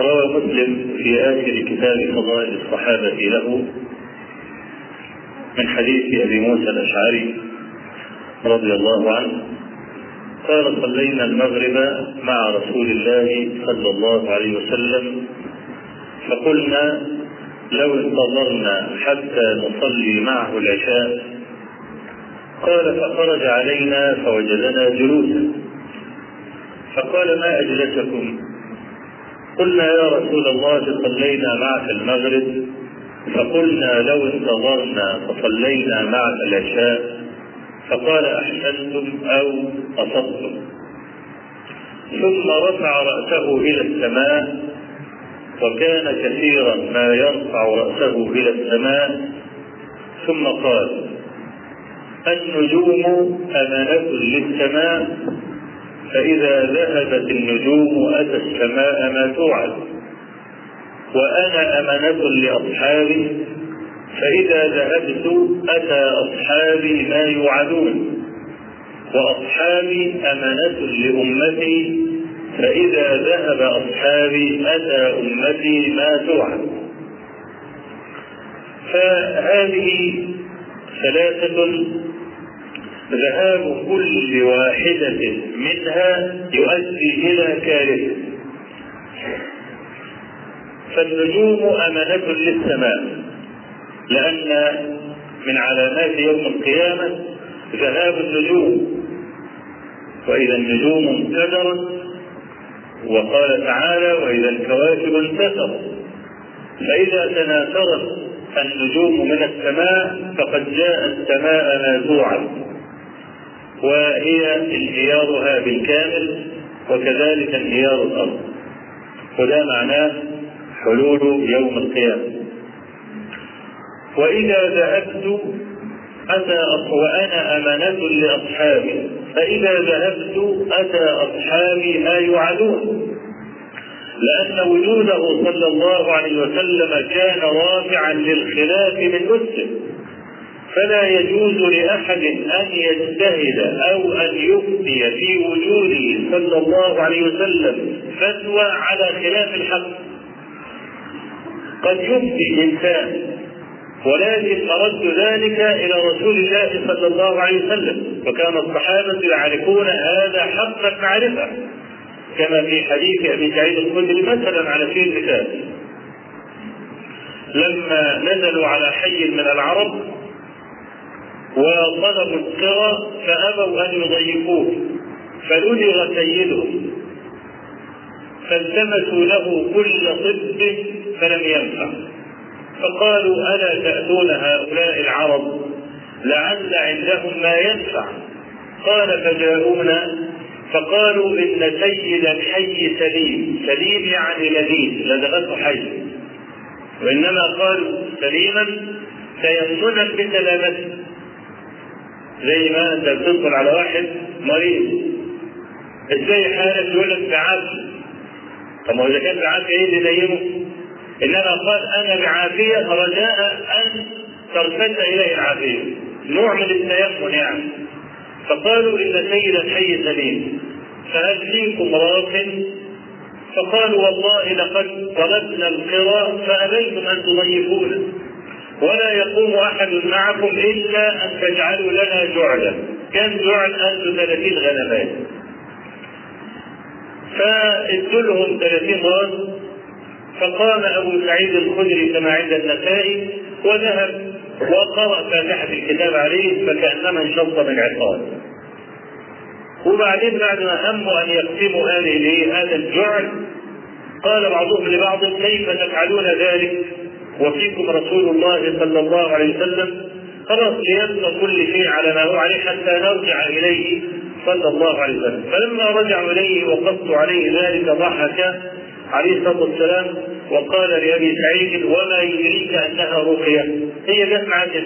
روى مسلم في آخر كتاب فضائل الصحابة له من حديث أبي موسى الأشعري رضي الله عنه قال صلينا المغرب مع رسول الله صلى الله عليه وسلم فقلنا لو انتظرنا حتى نصلي معه العشاء قال فخرج علينا فوجدنا جلوسا فقال ما أجلسكم؟ قلنا يا رسول الله صلينا معك المغرب فقلنا لو انتظرنا فصلينا معك العشاء فقال أحسنتم أو اصبتم ثم رفع رأسه إلى السماء وكان كثيرا ما يرفع رأسه إلى السماء ثم قال النجوم امانه للسماء فإذا ذهبت النجوم أتى السماء ما توعد وأنا أمنة لأصحابي فإذا ذهبت أتى أصحابي ما يوعدون وأصحابي أمنة لأمتي فإذا ذهب أصحابي أتى أمتي ما توعد. فهذه ثلاثة ذهاب كل واحدة منها يؤدي إلى كارثة فالنجوم أمانة للسماء لأن من علامات يوم القيامة ذهاب النجوم. وإذا النجوم انكدرت وقال تعالى وإذا الكواكب انتثرت. فإذا تناثرت النجوم من السماء فقد جاء السماء ما توعد وهي انهيارها بالكامل وكذلك انهيار الأرض. وده معناه حلول يوم القيامة. وإذا ذهبت أتى وأنا أمانة لأصحابي. فإذا ذهبت أتى أصحابي ما يوعدون. لأن وجوده صلى الله عليه وسلم كان رافعا للخلاف من مسلم. فلا يجوز لأحد أن يجتهد أو أن يفتي في وجوده صلى الله عليه وسلم فتوى على خلاف الحق. قد يفتي إنسان ولكن أرد ذلك إلى رسول الله صلى الله عليه وسلم. وكان الصحابة يعرفون هذا حق المعرفة كما في حديث أبي سعيد الخدري مثلا على سبيل المثال. لما نزلوا على حي من العرب وطلبوا القرى فابوا أن يضيفوه فلدغ سيدهم فالتمسوا له كل طب فلم ينفع. فقالوا ألا تأتون هؤلاء العرب؟ لعل عندهم ما ينفع. قال فجاءونا فقالوا إن سيد الحي سليم سليم يعني لذيذ لدغته حي. وإنما قالوا سليما تيمنا بسلامته. زي ما أنت بتدخل على واحد مريض. إزاي حالك يقول لك بعافيه طب ما إذا كان بعافيه إيه اللي نيمه؟ إنما قال أنا بعافية رجاء أن ترتد إليه العافية. نوع من التيمم يعني. فقالوا إن سيد الحي سليم فهل فيكم راق فقالوا والله لقد طلبنا القرى فأبيتم أن تضيفونا. ولا يقوم أحد معكم إلا أن تجعلوا لنا جعلا. كان جعل 1030 غنمات فادوا لهم 30 راس فقام أبو سعيد الخدري كما عند النسائي وذهب وقرأ فاتحة الكتاب عليه فكأنما انشط من عقاب. وبعدين بعد ما هموا أن يقسموا هذه هذا الجعل قال بعضهم لبعض كيف تفعلون ذلك؟ وفيكم رسول الله صلى الله عليه وسلم خلاص ليبقى كل شيء على ما هو عليه حتى نرجع إليه صلى الله عليه وسلم. فلما رجعوا إليه وقصوا عليه ذلك ضحك عليه الصلاة والسلام وقال لأبي سعيد وما يدريك أنها رقية. هي جت معك؟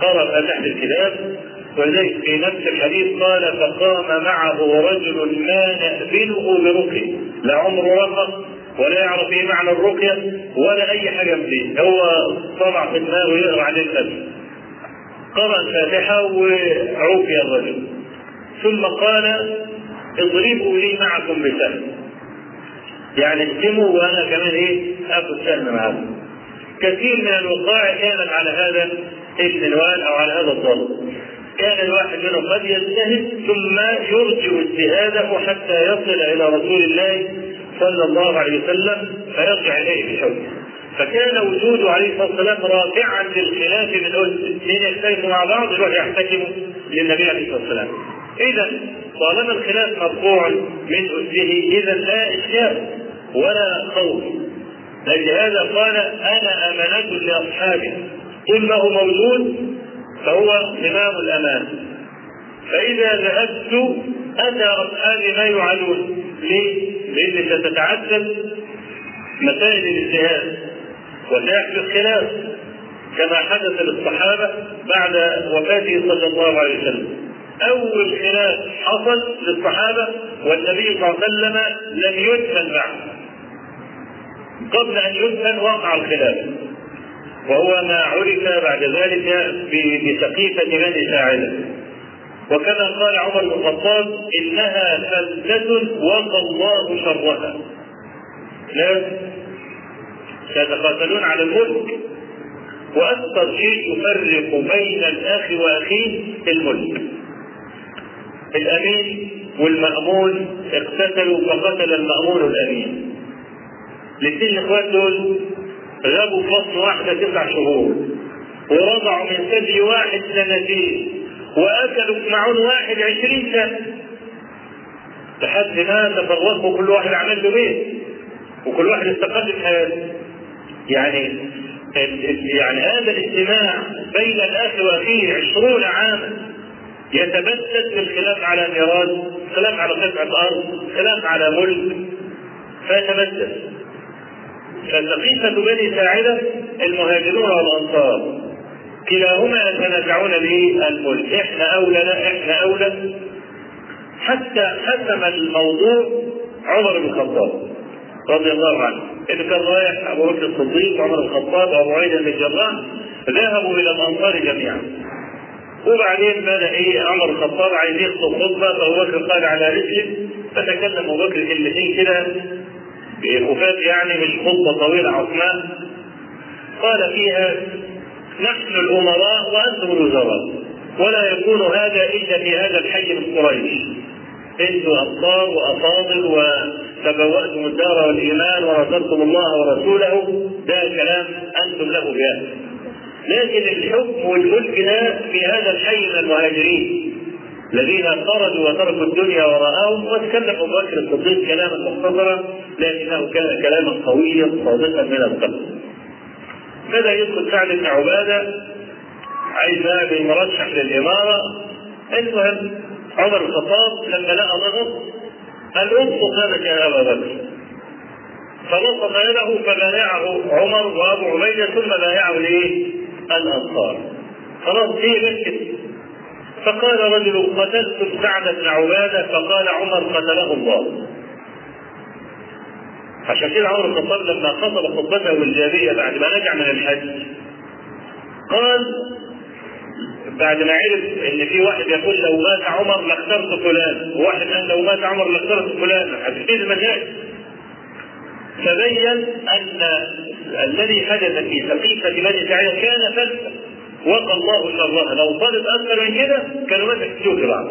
قرأ فتحت الكتاب ولذلك في نفس الحديث قال فقام معه رجل ما نأبله برقية. لا عمره رقص ولا يعرف إيه معنى الرقية ولا أي حاجة من دي. هو طلع في دماغه يقرأ عليه النبي قرأ الفاتحة وعوفي الرجل. ثم قال اضربوا لي معكم بسهم. يعني اقسموا وأنا كمان إيه؟ آخذ سهم معكم. كثير من الوقائع كانت على هذا المنوال أو على هذا الضرب كان الواحد منهم قد يجتهد ثم يرجع اجتهاده حتى يصل إلى رسول الله صلى الله عليه وسلم فيرجع إليه بحوله. فكان وجوده عليه الصلاة والسلام رافعا للخلاف من حين يختلفوا مع بعض يروح يحتكموا للنبي عليه الصلاة والسلام. اذا طالما الخلاف مرفوع من اسده اذا لا إشكال ولا خوف. لهذا قال أنا أمانة لاصحابي طول ما هو موجود فهو إمام الأمان. فإذا ذهبت اتى اصحابي ما يعانون. ليه؟ لأن ستتعدد مسائل الاجتهاد وسيحدث خلاف كما حدث للصحابة بعد وفاته صلى الله عليه وسلم. أول خلاف حصل للصحابة والنبي صلى الله عليه وسلم لم يدفن بعد قبل أن يدفن وقع الخلاف. وهو ما عرف بعد ذلك بسقيفة بني ساعدة. وكما قال عمر بن الخطاب إنها فلتة وقى الله شرها. ناس سيتقاتلون على الملك. وأكثر شيء يفرق بين الأخ وأخيه الملك. الأمين والمأمون اقتتلوا فقتل المأمون الأمين. الاثنين الإخوات دول غابوا في بطن واحدة تسع شهور. ورضعوا من ثدي واحد سنتين. وأكلوا في معون واحد عشرين سنة. لحد ما تفرقوا كل واحد عمل له بيت. وكل واحد استقل في حياته. يعني يعني هذا الاجتماع بين الأخ وأخيه عشرون عاما يتبدد بالخلاف على ميراث، خلاف على قطعة أرض، خلاف على ملك. فيتبدد. فسقيفة بني ساعدة المهاجرون والأنصار. كلاهما يتنازعون بالملك، إحنا أولى لا إحنا أولى. حتى حسم الموضوع عمر بن الخطاب رضي الله عنه. اللي كان رايح أبو بكر الصديق وعمر بن الخطاب وابو عبيده بن الجراح ذهبوا إلى الأنصار جميعا. وبعدين بدأ إيه عمر الخطاب عايز يخطب خطبة فأبو بكر قال على رجله فتكلم أبو بكر كلمتين كده خفاف يعني مش خطبة طويلة عثمان قال فيها نحن الأمراء وأنتم الوزراء. ولا يكون هذا إلا في هذا الحي من قريش. أنتم أبطال وأفاضل وتبوأتم الدار والإيمان ونصرتم الله ورسوله. ده كلام أنتم له بهذا لكن الحكم والملك ده في هذا الحي من المهاجرين. الذين خرجوا وتركوا الدنيا وراءهم وتكلم أبو بكر الصديق كلاما مختصرا لكنه كان كلاما قويا صادقا من القلب. بدأ يدخل سعد بن عبادة عايز بقى مرشح للإمارة. المهم عمر الخطاب لما لقى ضغط قال انصف يدك يا أبا بكر. فنصف يده فبايعه عمر وأبو عبيدة ثم بايعه لإيه؟ الأنصار. خلاص هي مسكت فقال رجل قتلت سعد بن عبادة فقال عمر قتله الله. عشان كده عمر بن الخطاب لما خطب خطبته الجارية بعد ما رجع من الحج قال بعد ما عرف إن في واحد يقول لو مات عمر لاخترت فلان وواحد قال لو مات عمر لاخترت فلان هتبتدي المشاكل فبين أن الذي حدث في سقيفة بني سعيد كان فلسفه وقى الله شرها. لو طالت أكثر من كده كانوا مسك تشوف بعض.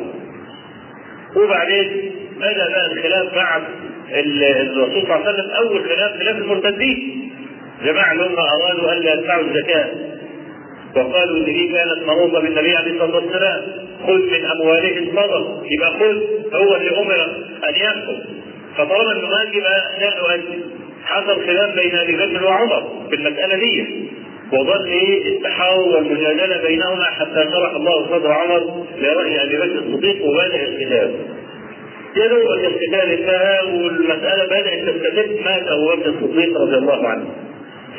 وبعدين بدا بقى الخلاف بعد الرسول صلى الله عليه وسلم؟ أول خلاف خلاف المرتدين. جماعة اللي هم أرادوا الا يدفعوا الزكاة. وقالوا إن دي كانت منوطه بالنبي عليه الصلاة والسلام. خذ من أموالهم صدقه يبقى خذ هو اللي أمر أن يأخذ. فطالما إنه مال يبقى لا نؤدي حصل خلاف بين أبي بكر وعمر في المسألة دي. وظل إيه؟ التحاور والمجادلة بينهما حتى شرح الله صدر عمر لرأي أبي بكر الصديق وبدا الخلاف. القتال انتهى والمساله بدأت تستتب مات ابو بكر الصديق رضي الله عنه.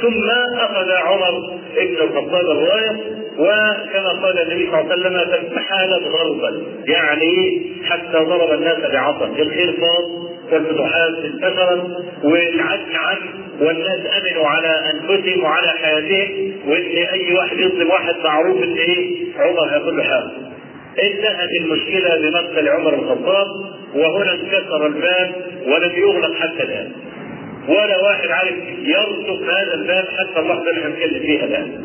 ثم أخذ عمر ابن الخطاب الرايه وكما قال النبي صلى الله عليه وسلم فاستحالت غربا يعني حتى ضرب الناس بعصا. الخرفان والفتوحات انتشرت والعدل عنه والناس آمنوا على أنفسهم وعلى حياتهم وإن أي واحد يظلم واحد معروف إن إيه؟ عمر هياخد له. انتهت المشكلة بمقتل عمر الخطاب. وهنا انكسر الباب ولم يغلق حتى الآن. ولا واحد عارف يرزق هذا الباب حتى اللحظه اللي هنتكلم فيها الآن.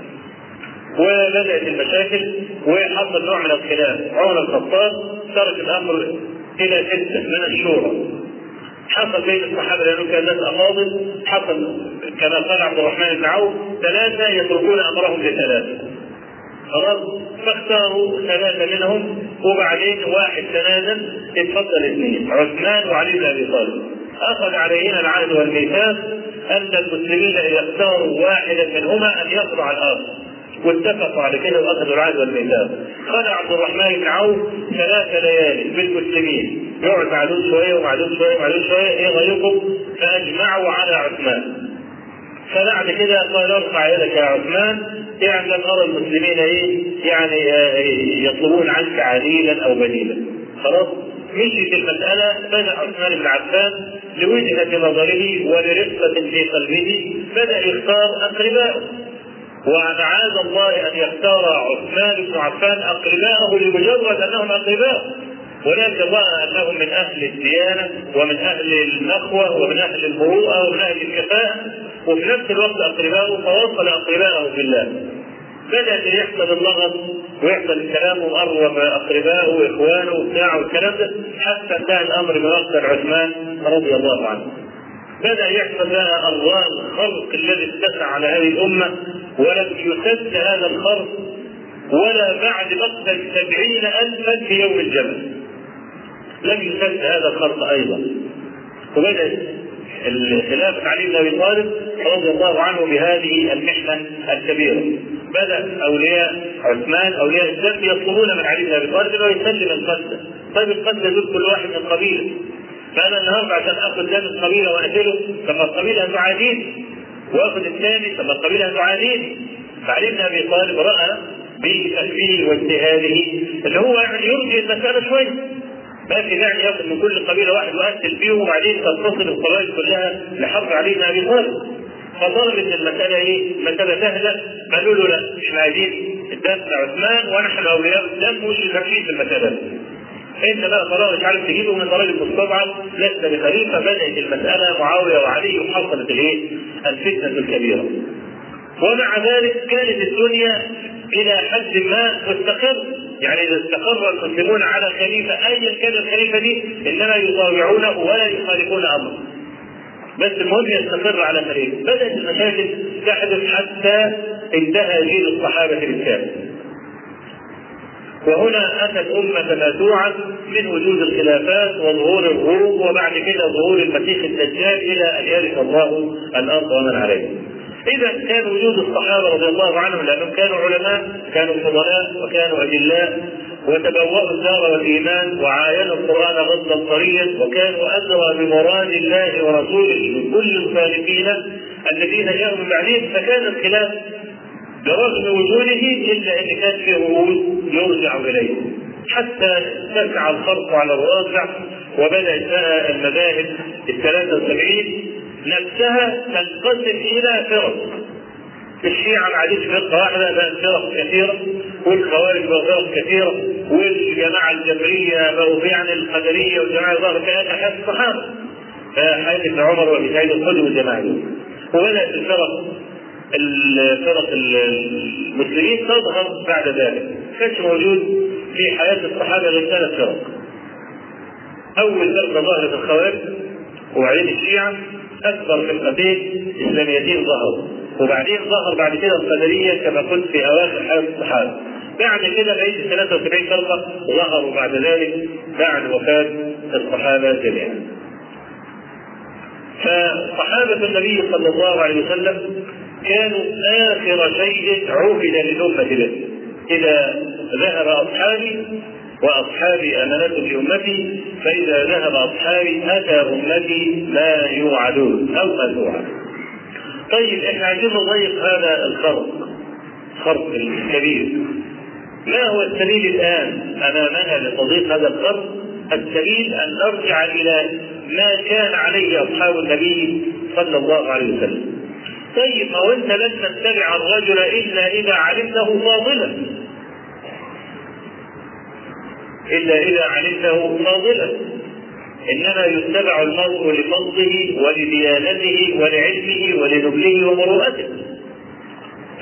وبدات المشاكل وحصل نوع من الخلاف، عمر الخطاب ترك الأمر إلى ستة من الشورى. حصل بين الصحابة لأنه كان ناس افاضل حصل كما قال عبد الرحمن بن عوف ثلاثة يتركون أمرهم لثلاثة. خلاص فاختاروا ثلاثة منهم. وبعدين واحد تنازل اتفضل اثنين. عثمان وعلي بن أبي طالب. أخذ عليهما العهد والميثاق أن المسلمين إذا اختاروا واحدا منهما أن يخضع الآخر واتفقوا على كده وأخذوا العهد والميثاق. قال عبد الرحمن بن عوف ثلاث ليالي بالمسلمين. يقعد مع دول شوية ومع دول شوية ومع دول شوية إيه رايكم؟ فأجمعوا على عثمان. فبعد كده قال ارفع يدك يا عثمان يعني لم أرى المسلمين إيه يعني يطلبون عنك عديلا أو بديلا. خلاص؟ مشيت المسألة بدأ عثمان بن عفان لوجهة نظره ولرقة في قلبه بدأ يختار أقربائه ومعاذ الله أن يختار عثمان بن عفان أقربائه لمجرد أنهم أقرباء ولكن رأى أنهم من أهل الديانة ومن أهل النخوة ومن أهل المروءة ومن أهل الكفاءة. وفي نفس الوقت أقربائه فوصل أقربائه بالله بدأت يحصل اللغط ويحصل الكلام وقرب أقربائه وإخوانه وبتاع والكلام ده حتى انتهى الأمر بمقتل عثمان رضي الله عنه. بدأ يحصل بقى أرواح الخلق الذي اتسع على هذه الأمة ولم يسد هذا الخلق ولا بعد مقتل سبعين ألفا في يوم الجمل. لم يسد هذا الخلق أيضا. وبدأت الخلافة علي بن أبي طالب رضي الله عنه بهذه المحنة الكبيرة. بدأ أولياء عثمان أولياء الذنب يطلبون من علي بن أبي طالب إنه يسلم القتله. طيب القتله دول كل واحد من قبيله. فأنا النهارده عشان آخذ دم القبيلة وأقتله طب ما القبيلة تعاديني. وآخذ الثاني طب ما القبيلة تعاديني. فعلي بن أبي طالب رأى بتكفيره واجتهاده اللي هو يعني يرجي المساله شوية في داعي ياخذ من كل قبيلة واحد ويقتل فيهم وبعدين تتصل القبائل كلها لحرب علي بن أبي طالب. فطلب ان المساله إيه؟ مساله سهلة قالوا له لا إحنا عايزين الدم عثمان ونحن أولياء الدم مش شاكين في المساله انت بقى خلاص مش عارف تجيبه من راجل مستضعف لست بخليفة بدأت المسألة معاوية وعلي وحصلت الإيه؟ الفتنة الكبيرة. ومع ذلك كانت الدنيا إلى حد ما مستقر يعني إذا استقر المسلمون على خليفة ايا كان الخليفة دي إنما يطاوعونه ولا يخالفون أمره. بس المهم يستقر على خليفة. بدأت المشاكل تحدث حتى انتهى جيل الصحابة بالكامل وهنا اتى الامه ما من وجود الخلافات وظهور الغروب وبعد كده ظهور المسيح الدجال إلى ان يرث الله الأرض ومن عليها. إذا كان وجود الصحابه رضي الله عنهم لأنهم كانوا علماء كانوا فضلاء وكانوا اجلاء وتبوأوا الدار والإيمان وعاينوا القرآن غضا طريا وكانوا ادرى بمراد الله ورسوله من كل الخالفين الذين جاءوا من بعدهم. فكان الخلاف برغم وجوده إلا إن كان فيه وجود يرجع إليه. حتى تسعى الخلق على الواقع وبدأت بقى المذاهب ال 73 نفسها تنقسم إلى فرق. الشيعة ما عادش فرقة واحدة بقت فرق كثيرة والخوارج بقوا فرق كثيرة والجماعة الجبرية بقوا يعني القدرية والجماعة ظهر كانت حياة الصحابة. حياة ابن عمر وابي سعيد الخدري والجماعة وبدأت الفرق الفرق المسلمين تظهر بعد ذلك. كانش موجود في حياة الصحابة غير ثلاث فرق. أول فرقة ظهرت الخوارج وبعدين الشيعة. أكبر فرقتين اسلاميتين ظهروا وبعدين ظهر بعد كده القدرية كما قلت في أواخر حياة الصحابة بعد كده بقيت ال 73 فرقه ظهروا بعد ذلك بعد وفاة الصحابة جميعا. فصحابة النبي صلى الله عليه وسلم كانوا آخر شيء عهد للأمة به. إذا ذهب أصحابي وأصحابي أمانة لامتي فإذا ذهب أصحابي أتى أمتي ما يوعدون أو ما توعد. طيب إحنا عايزين نضيق هذا الخرق الخرق الكبير ما هو السبيل الآن أمامنا لتضييق هذا الخرق؟ السبيل أن نرجع إلى ما كان عليه أصحاب النبي صلى الله عليه وسلم. طيب ما هو انت لن تتبع الرجل إلا إذا علمته فاضلا. إلا إذا علمته فاضلا. إنما يتبع المرء لفضله ولديانته ولعلمه ولنبله ومروءته.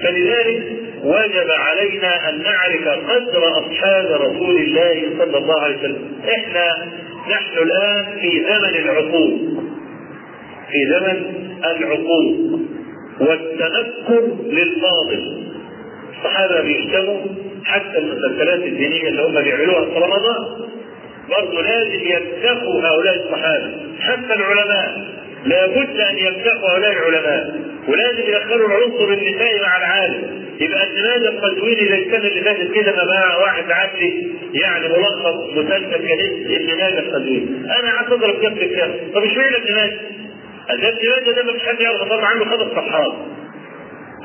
فلذلك وجب علينا أن نعرف قدر أصحاب رسول الله صلى الله عليه وسلم. إحنا نحن الآن في زمن العقول. في زمن العقول والتنكر للفاضل. الصحابه بيشتموا حتى المسلسلات الدينية اللي هم بيعملوها في رمضان. برضه لازم يمسكوا هؤلاء الصحابة حتى العلماء. لابد أن يمسكوا هؤلاء العلماء. ولازم يدخلوا العنصر النسائي مع العالم. يبقى النماذج القزويني زي السنة اللي فاتت كده ما بقى واحد بعت لي يعني ملخص مسلسل كان النماذج القزويني أنا قعدت اضرب كف الكف طب اشمعنى النماذج؟ النماذج ده ما فيش حد يعرف يطلع عنه خمس صفحات.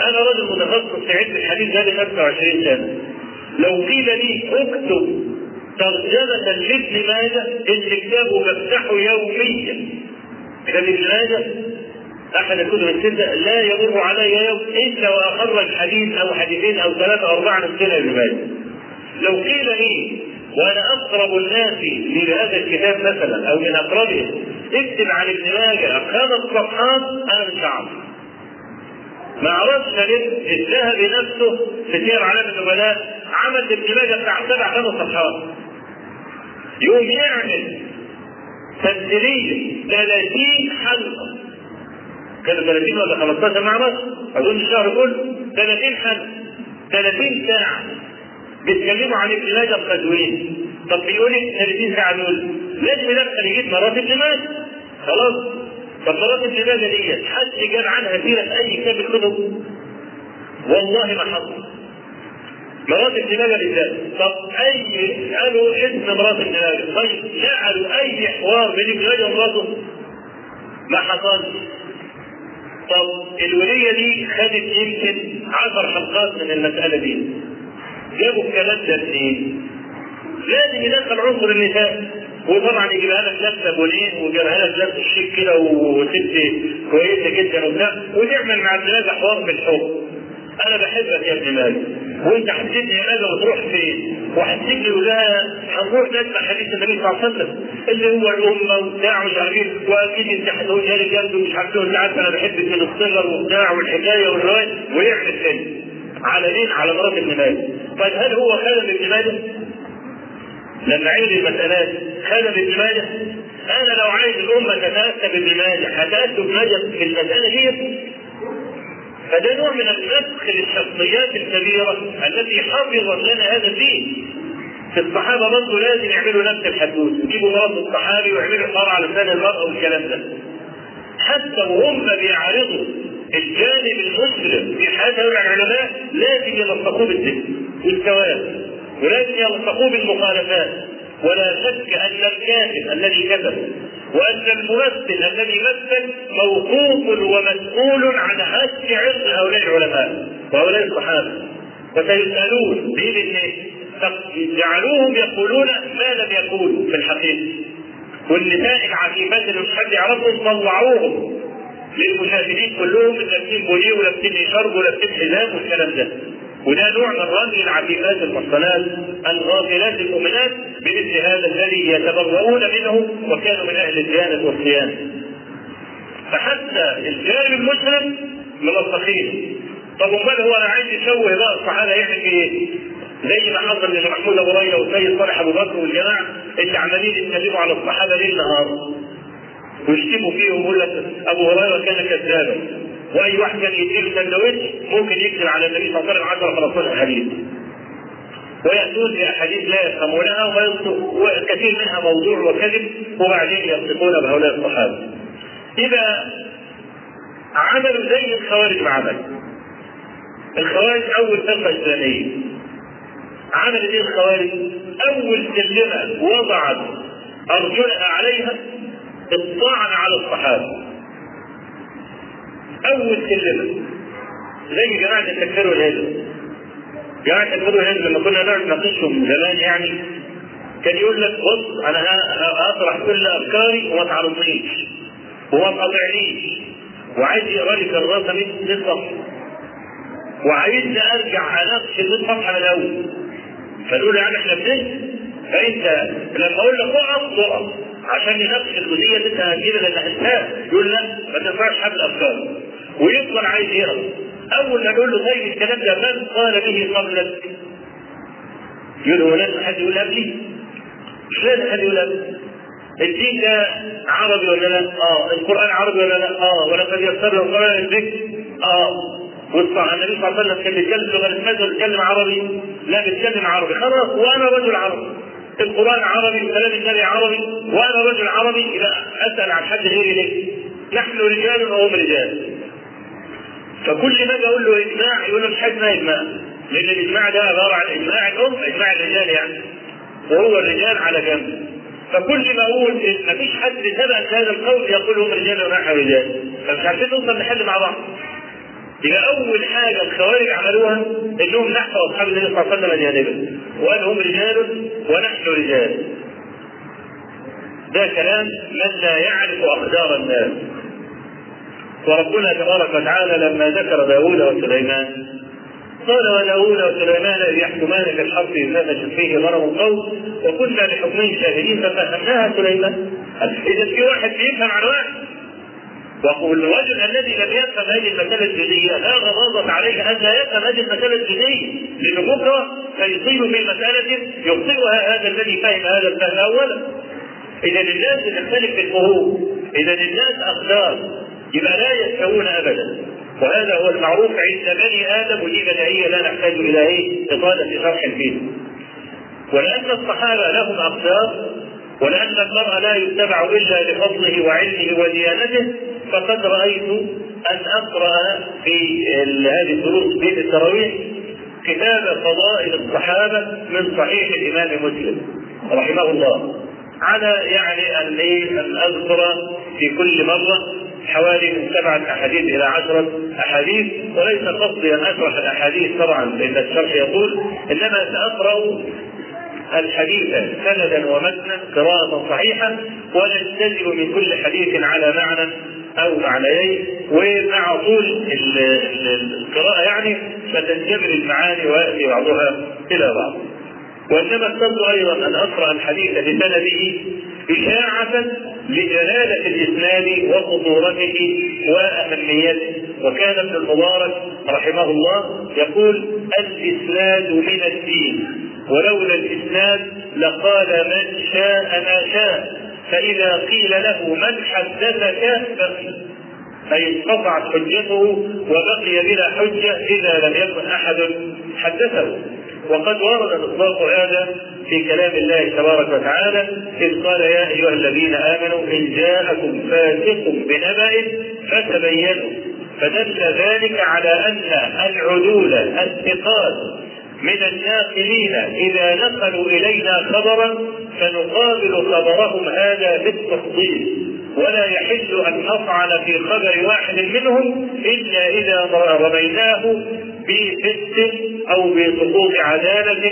أنا راجل متخصص في علم الحديث ده 25 سنة. لو قيل لي اكتب ترجمة لابن ماجه اللي كتابه بفتحه يوميا. كتاب ابن ماجه أحد الكتب الستة لا يمر علي يوم إلا واخرج حديث أو حديثين أو ثلاثة أو أربعة من سنة ابن ماجه. لو قيل لي وأنا أقرب الناس لهذا الكتاب مثلا أو من أقربهم اكتب عن ابن ماجه خمس صفحات أنا مش هعرف ما عرفش ليه الذهبي نفسه في سير علام النبلاء. عمل ماجه بتاع سبع ثمان صفحات يقوم يعمل تمثيلية 30 حلقة. كانوا 30 ولا 15 معرض أظن الشهر كله 30 حلقة. 30 ساعة. بيتكلموا عن ماجه القزويني طب بيقول لك 30 ساعة دول لازم يدخل يجيب مرات ماجه. خلاص. ابن ماجه ديت حد جاب عنها سيرة في أي كتاب الكتب والله ما حصل. مرات ماجه بالذات طب أي قالوا اسم مرات ماجه طيب جعلوا أي حوار بين ماجه ومراته؟ ما حصلش. طب الولية دي خدت يمكن عشر حلقات من المسألة دي. جابوا الكلام ده؟ لازم يدخل عنصر النساء. وطبعا يجيبها لك لابسه بولين ويجيبها لك لابسه شيك كده وست كويسة جدا وبتاع. وتعمل مع الناس حوار بالحب. أنا بحبك يا ابن مالك وأنت حسيتني يا مالك وتروح فين؟ وحسيت لي ولا هنروح نسمع حديث النبي صلى الله عليه وسلم. اللي هو الأمة وبتاع مش عارف وأكيد أنت هتقولها لي جنبي ومش عارف انت عارف أنا بحبك من الصغر وبتاع والحكاية والرواية. ويعمل فيلم على مين؟ على مرات ابن مالك طيب هل هو خادم ابن مالك؟ لما عمل المسألات خدم ابن ماجه أنا لو عايز الأمة تتاسى بابن ماجه هتاسى ابن ماجه في المسألة دي. فده نوع من النسخ للشخصيات الكبيرة التي حفظت لنا هذا الدين. الصحابة برضه لازم يعملوا نفس الحدوث يجيبوا مرض الصحابي ويعملوا حوار على لسان المرأة والكلام ده. حتى وهم بيعرضوا الجانب المسلم في هؤلاء العلماء لازم يلصقوه بالذكر والثواب. ولازم يلصقوه بالمخالفات. ولا شك أن الكاتب الذي كتب وأن الممثل الذي مثل موقوف ومسؤول عن هتك عرض هؤلاء العلماء وهؤلاء الصحابة. وسيسألون باذن جعلوهم يقولون ما لم يقولوا في الحقيقة. والنساء العفيفات اللي مش حد يعرفهم طلعوهم للمشاهدين كلهم لابسين بوليه ولابسين شرب ولابسين حزام والكلام ده. وده نوع من رمي العفيفات المحصنات الغافلات المؤمنات بمثل هذا الذي يتبرؤون منه وكانوا من أهل الديانه والصيانه. فحتى الجانب المسلم ملصقين. طب امال هو أنا عايز يشوه بقى الصحابه يعمل إيه؟ زي ما حصل لمحمود أبو هريره والسيد صالح أبو بكر والجماعة اللي عمالين يتكلموا على الصحابة ليل نهار ويشتموا فيهم ويقول لك أبو هريرة كان كذابا وأي واحد كان يديله سندوتش ممكن يكذب على النبي صلى الله عليه وسلم 10 15 حديث ويأتون بأحاديث لا يفهمونها وكثير منها موضوع وكذب وبعدين يصدقون بهؤلاء الصحابة. إذا عملوا زي الخوارج ما عمل. الخوارج أول فرقة إسلامية. عملت إيه الخوارج؟ أول سلمة وضعت أرجلها عليها الطعن على الصحابة. أول سلمة زي جماعة التكفير والهجرة. جماعة التكفير والهجرة لما كنا نقعد نناقشهم زمان يعني كان يقول لك بص أنا هطرح كل أفكاري وما تعرضنيش وما تقاطعنيش وعايز يقرأ لي كراسة 100 صفحة. وعايزني أرجع أناقش ال 100 صفحة من الأول. فنقول يعني إحنا بننسى فإنت لما أقول لك اقف اقف عشان نناقش الجزئية اللي أنت هتجيبها اللي ناقشتها يقول لا ما تنفعش حمل افكار ويفضل عايز يقرا أول ما نقول له طيب الكلام ده من قال به قبلك؟ يقول هو لازم حد يقول قبلي؟ مش لازم حد يقول قبلي الدين ده عربي ولا لا؟ آه، القرآن عربي ولا لا؟ آه، ولقد يسرنا القرآن للذكر؟ آه، والصح النبي صلى الله عليه وسلم كان بيتكلم لغة ماذا بيتكلم عربي؟ لا بيتكلم عربي، خلاص وأنا رجل عربي. القرآن عربي وكلام النبي عربي وأنا رجل عربي إذا أسأل عن حد غيري ليه؟ نحن رجال وهم رجال. فكل ما أقول له إجماع يقول له مش إجماع. لأن الإجماع ده عبارة عن إجماع الأم إجماع الرجال يعني. وهو الرجال على جنب. فكل ما أقول إن مفيش حد ثبت هذا القول يقول هم رجال ونحن رجال. فمش عارفين نوصل لحل مع بعض. يبقى أول حاجة الخوارج عملوها إنهم نحوا أصحاب النبي صلى الله عليه وسلم جانبا وقالوا هم رجال ونحن رجال ده كلام من لا يعرف أقدار الناس وربنا تبارك وتعالى لما ذكر داوود وسليمان قال وداوود وسليمان إذ يحكمان في الحرث إذ نفشت فيه غنم القوم وكنا لحكمهم شاهدين ففهمناها سليمان. اذا في واحد بيفهم عن واحد. والرجل الذي لم يفهم هذه المسألة الجزئية لا غضاضة عليه أن لا يفهم هذه المسألة الجزئية لأنه بكرة سيصيب في مسألة يخطئها هذا الذي فهم هذا الفهم أولا. إذا الناس تختلف في الفروق إذا الناس أقدار يبقى لا يستوون أبدا. وهذا هو المعروف عند بني آدم ودي بديهية لا نحتاج إلى إيه؟ إطالة شرح فيه. ولأن الصحابة لهم أقدار ولأن المرء لا يتبع إلا لفضله وعلمه وديانته فقد رأيت أن أقرأ في هذه الدروس بين التراويح كتاب فضائل الصحابة من صحيح الإمام مسلم رحمه الله. على يعني أن أن أذكر في كل مرة حوالي من سبعة أحاديث إلى عشرة أحاديث وليس قصدي أن أشرح الأحاديث طبعا لأن الشرح يقول إنما سأقرأ الحديث سندا ومتنا قراءة صحيحة ونجتزم من كل حديث على معنى أو معنيين ومع طول القراءة يعني فتنجبر المعاني ويأتي بعضها إلى بعض. وإنما اخترت أيضا أن أقرأ الحديث بسنده إشاعة لجلالة الإسناد وخطورته وأهميته. وكان ابن المبارك رحمه الله يقول الإسناد من الدين ولولا الإسناد لقال من شاء ما شاء فإذا قيل له من حدثك بقي أي انقطعت حجته وبقي بلا حجة إذا لم يكن أحد حدثه. وقد ورد إطلاق هذا في كلام الله تبارك وتعالى إذ قال يا أيها الذين آمنوا إن جاءكم فاسق بنبأ فتبينوا. فدل ذلك على أن العدول الثقات من الناقلين إذا نقلوا إلينا خبرا فنقابل خبرهم هذا بالتصديق ولا يحل أن نطعن في خبر واحد منهم إلا إذا رميناه بفسق أو بسقوط عدالة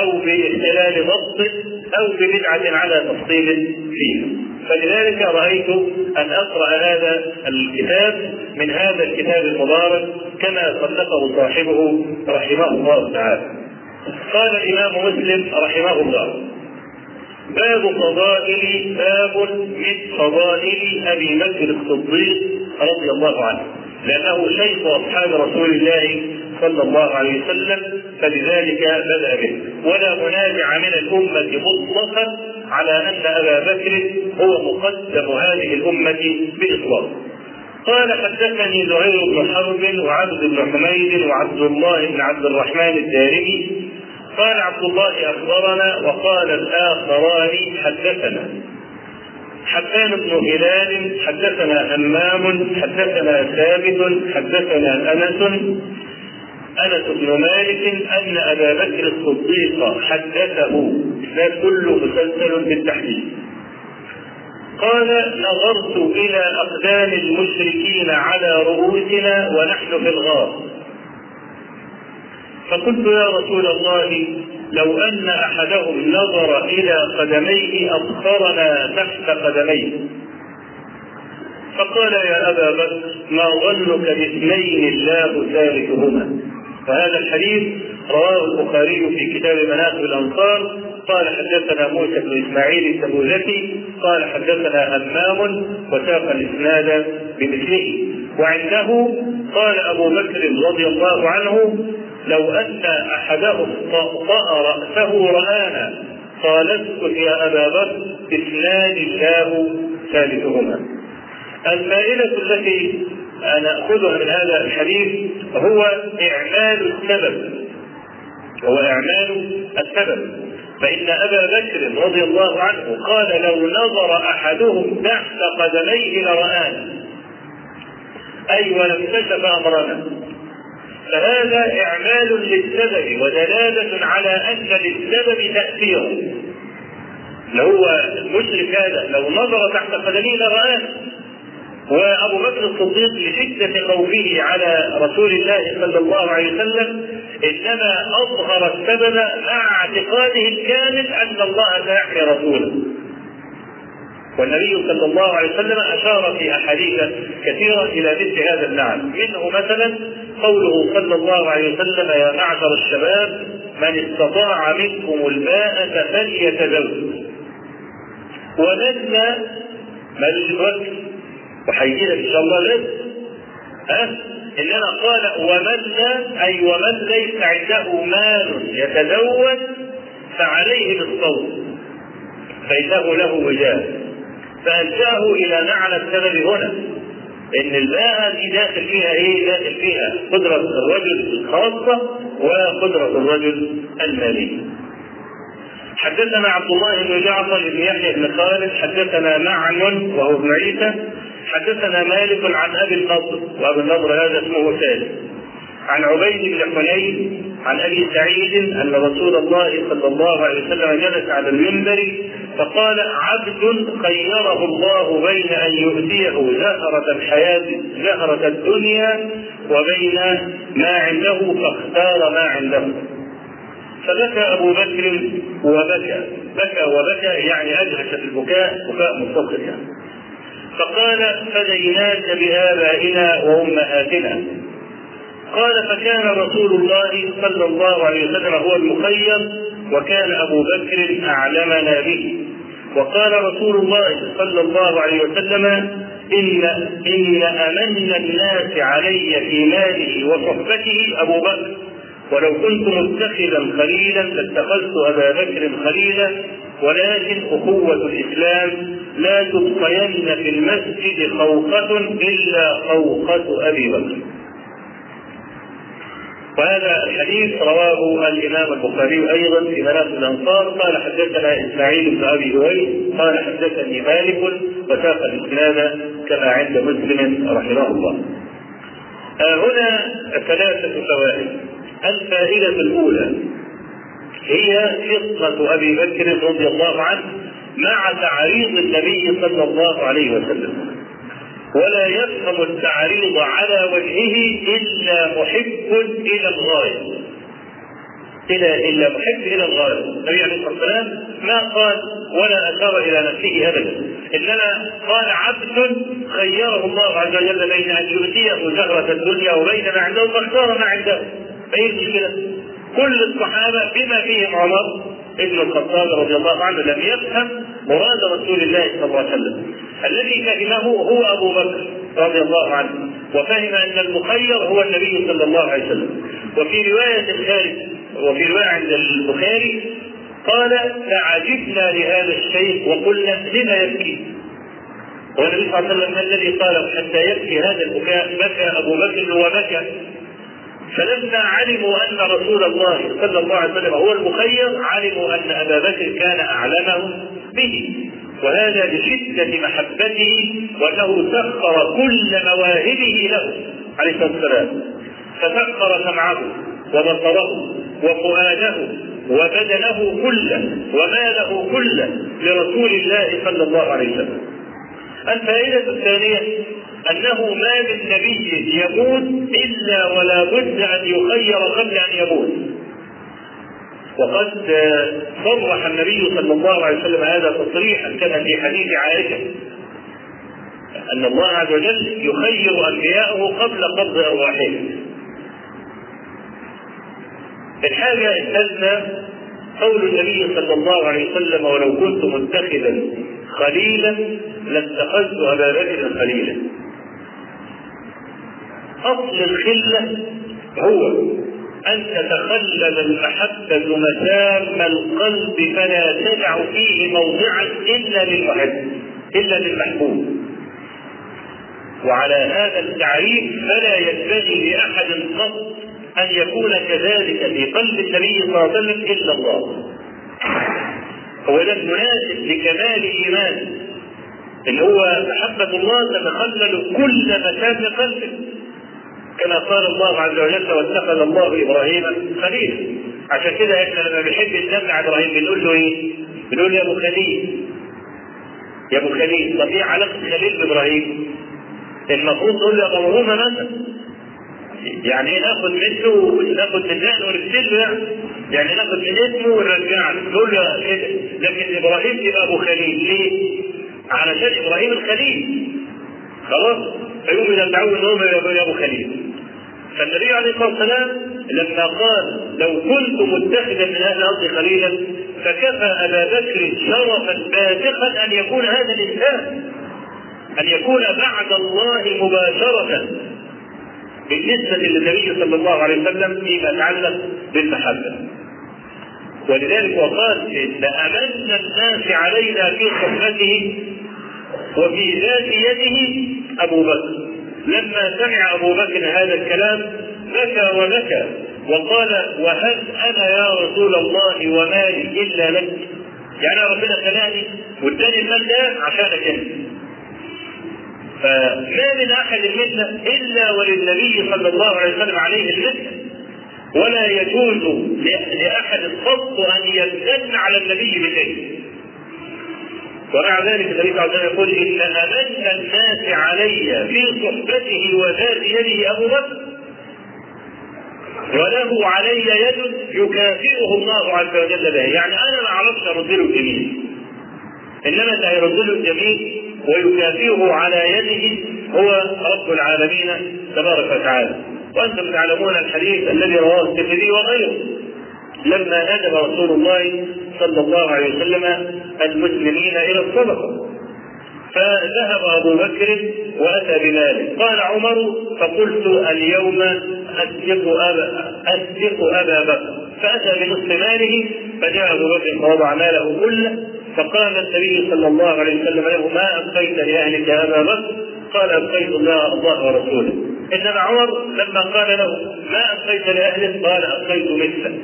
أو باختلال ضبط أو ببدعة على تفصيل فيه. فلذلك رأيت أن أقرأ هذا الكتاب من هذا الكتاب المبارك كما صدقه صاحبه رحمه الله تعالى. قال الإمام مسلم رحمه الله باب فضائل باب من فضائل أبي بكر الصديق رضي الله عنه. لأنه شيخ أصحاب رسول الله صلى الله عليه وسلم فلذلك بدأ به. ولا منازع من الأمة مطلقا على أن أبا بكر هو مقدم هذه الأمة بإطلاق. قال حدثني زهير بن حرب وعبد بن حميد وعبد الله بن عبد الرحمن الدارمي. قال عبد الله أخبرنا وقال الآخران حدثنا. حبان بن هلال حدثنا همام حدثنا ثابت حدثنا أنس أنس بن مالك أن أبا بكر الصديق حدثه لا كله مسلسل بالتحديد. قال نظرت إلى أقدام المشركين على رؤوسنا ونحن في الغار. فقلت يا رسول الله لو أن أحدهم نظر إلى قدميه أبصرنا تحت قدميه. فقال يا أبا بكر ما ظنك باثنين الله ثالثهما وهذا الحديث رواه البخاري في كتاب مناقب الأنصار. قال حدثنا موسى بن إسماعيل التبوذكي قال حدثنا همام وساق الإسناد بمثله. وعنده قال أبو بكر رضي الله عنه لو أن أحدهم طأطأ رأسه رآنا قال اسكت يا أبا بكر اثنان الله ثالثهما. الفائده التي ناخذها من هذا الحديث هو إعمال السبب. هو إعمال السبب. فإن أبا بكر رضي الله عنه قال لو نظر أحدهم تحت قدميه لرآنا أي ولم كشف أمرنا. فهذا إعمال للسبب ودلالة على أن للسبب تاثيرا لو المشرك هذا لو نظر تحت قدميه لرآنا وابو بكر الصديق لشده خوفه على رسول الله صلى الله عليه وسلم إنما أظهر السبب مع اعتقاده الكامل أن الله سيحمي رسوله. والنبي صلى الله عليه وسلم أشار في أحاديث كثيرة إلى مثل هذا المعنى، منه مثلا قوله صلى الله عليه وسلم يا معشر الشباب من استطاع منكم الباءة فليتزوج. ومن مالوش الوقت وهيجي لك إن شاء الله لازم ها؟ انما قال ومن لا أي ومن ليس عنده مال يتزوج فعليه بالصوم فإنه له وجاه. فألجأه إلى معنى السبب هنا. إن الباءة دي داخل فيها إيه؟ داخل فيها قدرة الرجل الخاصة وقدرة الرجل المالية. حدثنا عبد الله بن جعفر بن يحيى بن خالد حدثنا معن وهو ابن عيسى حدثنا مالك عن أبي النضر وأبو النضر هذا اسمه سالم عن عبيد بن حنين عن أبي سعيد أن رسول الله صلى الله عليه وسلم جلس على المنبر فقال عبد خيره الله بين أن يؤتيه زهرة الحياة زهرة الدنيا وبين ما عنده فاختار ما عنده. فبكى أبو بكر وبكى بكى وبكى يعني اجهش في البكاء بكاء متصل يعني فقال فديناك بآبائنا وأمهاتنا. قال فكان رسول الله صلى الله عليه وسلم هو المخير وكان أبو بكر أعلمنا به. وقال رسول الله صلى الله عليه وسلم إن إن أمن الناس علي في ماله وصحبته أبو بكر. ولو كنت متخذا خليلا لاتخذت أبا بكر خليلا ولكن أخوة الإسلام لا تبقين في المسجد خوقة إلا خوقة أبي بكر. وهذا الحديث رواه الإمام البخاري أيضا في مناقب الأنصار قال حدثنا إسماعيل بن أبي هويس قال حدثني مالك وساق الاسناد كما عند مسلم رحمه الله. آه هنا ثلاثة فوائد. الفائدة الأولى هي قصة أبي بكر رضي الله عنه مع تعريض النبي صلى الله عليه وسلم. ولا يفهم التعريض على وجهه إلا محب إلى الغاية. إلى إلا محب إلى الغاية. النبي عليه الصلاة والسلام ما قال ولا أشار إلى نفسه أبدا. إنما قال عبد خيره الله عز وجل بين أن يؤتيه زهرة الدنيا وبين ما عنده فاختار ما عنده فايه المشكلة؟ كل الصحابة بما فيهم عمر ابن الخطاب رضي الله عنه لم يفهم مراد رسول الله صلى الله عليه وسلم. الذي فهمه هو أبو بكر رضي الله عنه وفهم أن المخير هو النبي صلى الله عليه وسلم. وفي رواية الخارج وفي رواية عند البخاري قال فعجبنا لهذا الشيخ وقلنا لما يبكي؟ والنبي صلى الله عليه وسلم ما الذي قال؟ حتى يبكي هذا البكاء بكى أبو بكر وبكى فلما علموا أن رسول الله صلى الله عليه وسلم هو المخير علموا أن أبا بكر كان اعلمهم به. وهذا لشده محبته وأنه سخر كل مواهبه له عليه الصلاة والسلام. فسخر سمعه وبصره وفؤاده وبدنه كله وماله كله لرسول الله صلى الله عليه وسلم. الفائدة الثانية أنه ما من نبي يموت إلا ولا بد أن يخير قبل أن يموت. وقد صرح النبي صلى الله عليه وسلم هذا تصريحا كما في حديث عائشة أن الله عز وجل يخير أنبياءه قبل قبض أرواحهم. الحاجة الثالثة قول النبي صلى الله عليه وسلم ولو كنت متخذا خليلا لاتخذت ابا بكر خليلا. أصل الخلة هو أن تتخلل المحبه مسام القلب فلا تدع فيه موضعا إلا للمحب إلا للمحبوب. وعلى هذا التعريف فلا ينبغي لأحد قط أن يكون كذلك في قلب النبي صلى الله عليه وسلم إلا الله. هو ده المناسب لكمال الإيمان. اللي هو محبة الله تتخلل كل مكان قلبه. كما قال الله عز وجل واتخذ الله إبراهيم خليلا. عشان كده إحنا لما بنحب نسمع إبراهيم بنقول له إيه؟ بنقول يا أبو خليل. يا أبو خليل طب إيه علاقة خليل بإبراهيم؟ المفروض تقول له يا إبراهيم مثلا. يعني ناخد منه ناخد نقله ونرسله يعني. يعني ناخد من اسمه ونرجع له نقول له كده. لكن إبراهيم يبقى أبو خليل. ليه؟ علشان إبراهيم الخليل. خلاص؟ فيقوم يدعوه إن يا أبو خليل. فالنبي عليه الصلاة والسلام لما قال لو كنت متخذا من أهل الأرض خليلا فكفى أبا بكر شرفا بازخا أن يكون هذا الانسان أن يكون بعد الله مباشرة. بالنسبة للنبي صلى الله عليه وسلم فيما يتعلق بالمحبة. ولذلك وقال إن أمن الناس علينا في صحبته وفي ذات يده أبو بكر. لما سمع أبو بكر هذا الكلام بكى وبكى وقال وهل أنا يا رسول الله ومالي إلا لك؟ يعني ربنا خلاني واداني المال ده عشانك أنت. فما من احد منا إلا وللنبي صلى الله عليه وسلم عليه المثل ولا يجوز لأحد قط أن يمتن على النبي بشيء ومع ذلك النبي صلى الله عليه وسلم يقول إن أمن الناس علي في صحبته وذات يده أبو بكر. وله علي يد يكافئه الله عز وجل بها يعني أنا ما أعرفش ارد له الجميل إنما اللي هيرد له الجميل ويكافئه على يده هو رب العالمين تبارك وتعالى. وأنتم تعلمون الحديث الذي رواه الترمذي وغيره. لما ندب رسول الله صلى الله عليه وسلم المسلمين إلى الصدقة فذهب أبو بكر وأتى بماله قال عمر فقلت اليوم أصدق أبا أصدق أبا بكر. فأتى بنصف ماله فجاء أبو بكر فوضع ماله كله فقال النبي صلى الله عليه وسلم له ما أبقيت لأهلك يا ابا بكر قال أبقيت الله الله ورسوله. إنما عمر لما قال له ما أبقيت لأهلك؟ قال أبقيت مثله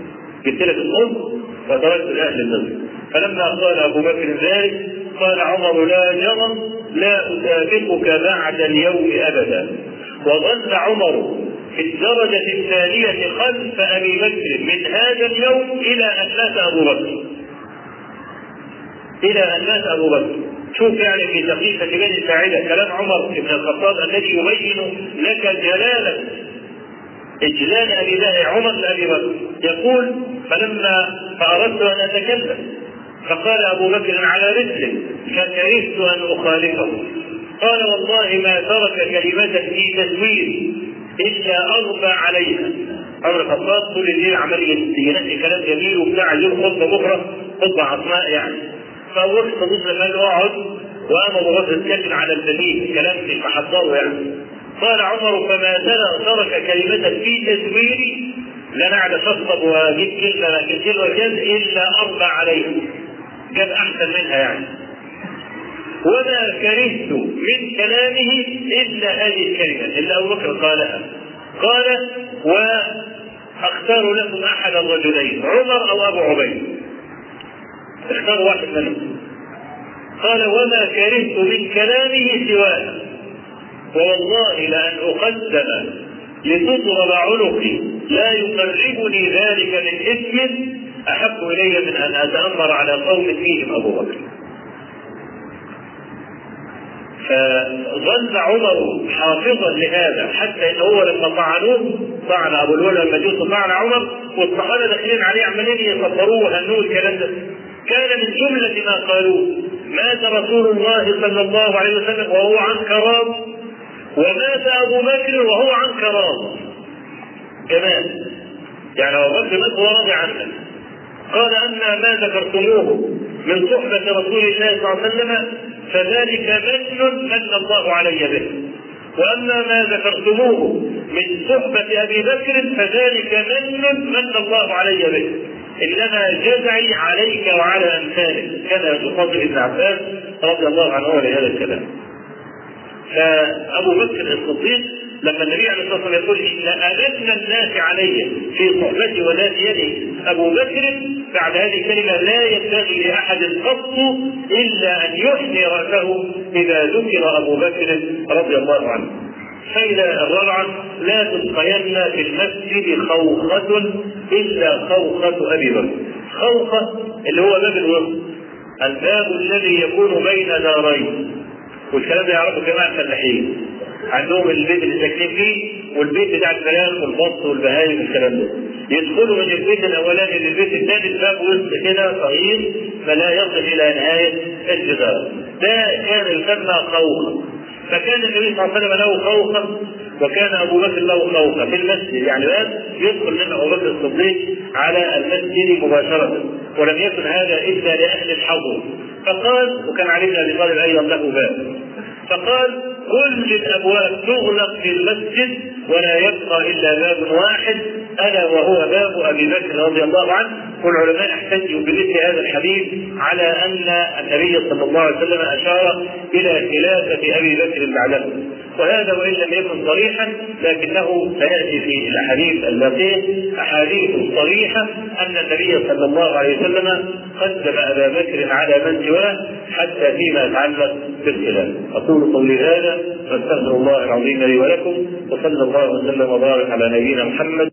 جبت لك الام وتركت لأهل المسجد فلما قال أبو بكر ذلك قال عمر لا جرم لا أسابقك بعد اليوم أبدا. وظل عمر في الدرجة الثانية خلف أبي بكر من هذا اليوم إلى أن مات أبو بكر. إلى أن مات أبو بكر. شوف يعني في دقيقة بني ساعدة كلام عمر بن الخطاب الذي يبين لك جلالة إجلال أبي الله عمر لأبي بكر. يقول فلما فأردت أن أتكلم فقال أبو بكر على رسل فكرهت أن أخالفه. قال والله ما ترك كلمة في تزوير إلا أغبى عليها. عمر الخطاب طول الليل عمال ينقي كلام جميل وبتاع عايزين خطبة بكرة خطبة عصماء يعني. صديق لما قال اقعد ابو بكر يتكلم على الدليل كلام مش محضره يعني. قال عمر فما ترك ترك كلمة في تزويري لا قاعد اشطب واجيب كلمة كتير وكذا إلا أربع عليه. جاب أحسن منها يعني. وما كرهت من كلامه إلا هذه الكلمة اللي أبو بكر قالها. قال وأختار لكم أحد الرجلين عمر أو أبو عبيد. اختاروا واحد منهم قال وما كرهت من كلامه سواه ووالله لأن أقدم لتضرب عنقي. لا يقربني ذلك من إثم. أحب إلي من أن أتأمر على قوم فيهم أبو بكر. فظل عمر حافظا لهذا حتى إن هو لما طعنوه طعن أبو الولد المجوس طعن عمر والصحابه داخلين عليه عمالين يصبروه وهنوه الكلام ده. كان من جملة ما قالوه. مات رسول الله صلى الله عليه وسلم وهو عن كرام. ومات أبو بكر وهو عن كرام. كمان يعني أبو بكر مات وهو راضي عنك قال اما ما ذكرتموه من صحبة رسول الله صلى الله عليه وسلم فذلك من من الله علي به. وأما ما ذكرتموه من صحبة أبي بكر فذلك من من الله علي به. إنما جزعي عليك وعلى أمثالك. كما يفضل ابن عباس رضي الله عنه لهذا الكلام. فأبو بكر الصديق لما النبي عليه الصلاة والسلام يقول إن امن الناس علي في صحبتي وذات يدي. أبو بكر بعد هذه الكلمة لا ينبغي لأحد قط إلا أن يحني راسه إذا ذكر أبو بكر رضي الله عنه. فإذا الرابعة لا تبقين في المسجد خوخة إلا خوخة أبي بكر. خوخة اللي هو باب الوسط. الباب الذي يكون بين دارين. والكلام ده يعرفه جماعة الفلاحين. عندهم البيت اللي ساكنين فيه والبيت بتاع الفراخ والبط والبهايم والكلام ده يدخلوا من البيت الأولاني للبيت الثاني الباب وسط كده صغير فلا يصل إلى نهاية الجدار ده كان يسمى خوخه فكان النبي صلى الله عليه وسلم له خوخه وكان أبو بكر له خوخه في المسجد يعني باب يدخل منه أبو بكر الصديق على المسجد مباشرة ولم يكن هذا إلا لأهل الحظر فقال وكان علي بن أبي طالب أيضا له باب. فقال كل الأبواب تغلق في المسجد ولا يبقى إلا باب واحد ألا وهو باب أبي بكر رضي الله عنه. والعلماء احتجوا بمثل هذا الحديث على أن النبي صلى الله عليه وسلم أشار إلى خلافة أبي بكر بعده. وهذا وإن لم يكن صريحا لكنه سيأتي في الأحاديث الباقية. أحاديث صريحة أن النبي صلى الله عليه وسلم قدم أبا بكر على من سواه حتى فيما يتعلق بالخلاف. أقول قولي هذا واستغفر الله العظيم لي ولكم وصلى الله وسلم وبارك على نبينا محمد